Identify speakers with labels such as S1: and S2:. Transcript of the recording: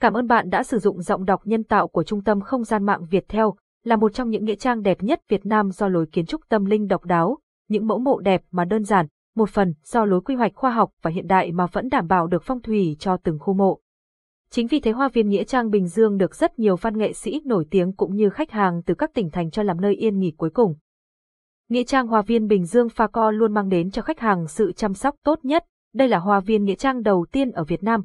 S1: Cảm ơn bạn đã sử dụng giọng đọc nhân tạo của Trung tâm Không gian mạng Việt Theo, là một trong những nghĩa trang đẹp nhất Việt Nam do lối kiến trúc tâm linh độc đáo, những mẫu mộ đẹp mà đơn giản, một phần do lối quy hoạch khoa học và hiện đại mà vẫn đảm bảo được phong thủy cho từng khu mộ. Chính vì thế Hoa viên Nghĩa Trang Bình Dương được rất nhiều văn nghệ sĩ nổi tiếng cũng như khách hàng từ các tỉnh thành cho làm nơi yên nghỉ cuối cùng. Nghĩa trang Hoa viên Bình Dương Pha Co luôn mang đến cho khách hàng sự chăm sóc tốt nhất. Đây là Hoa viên Nghĩa trang đầu tiên ở Việt Nam,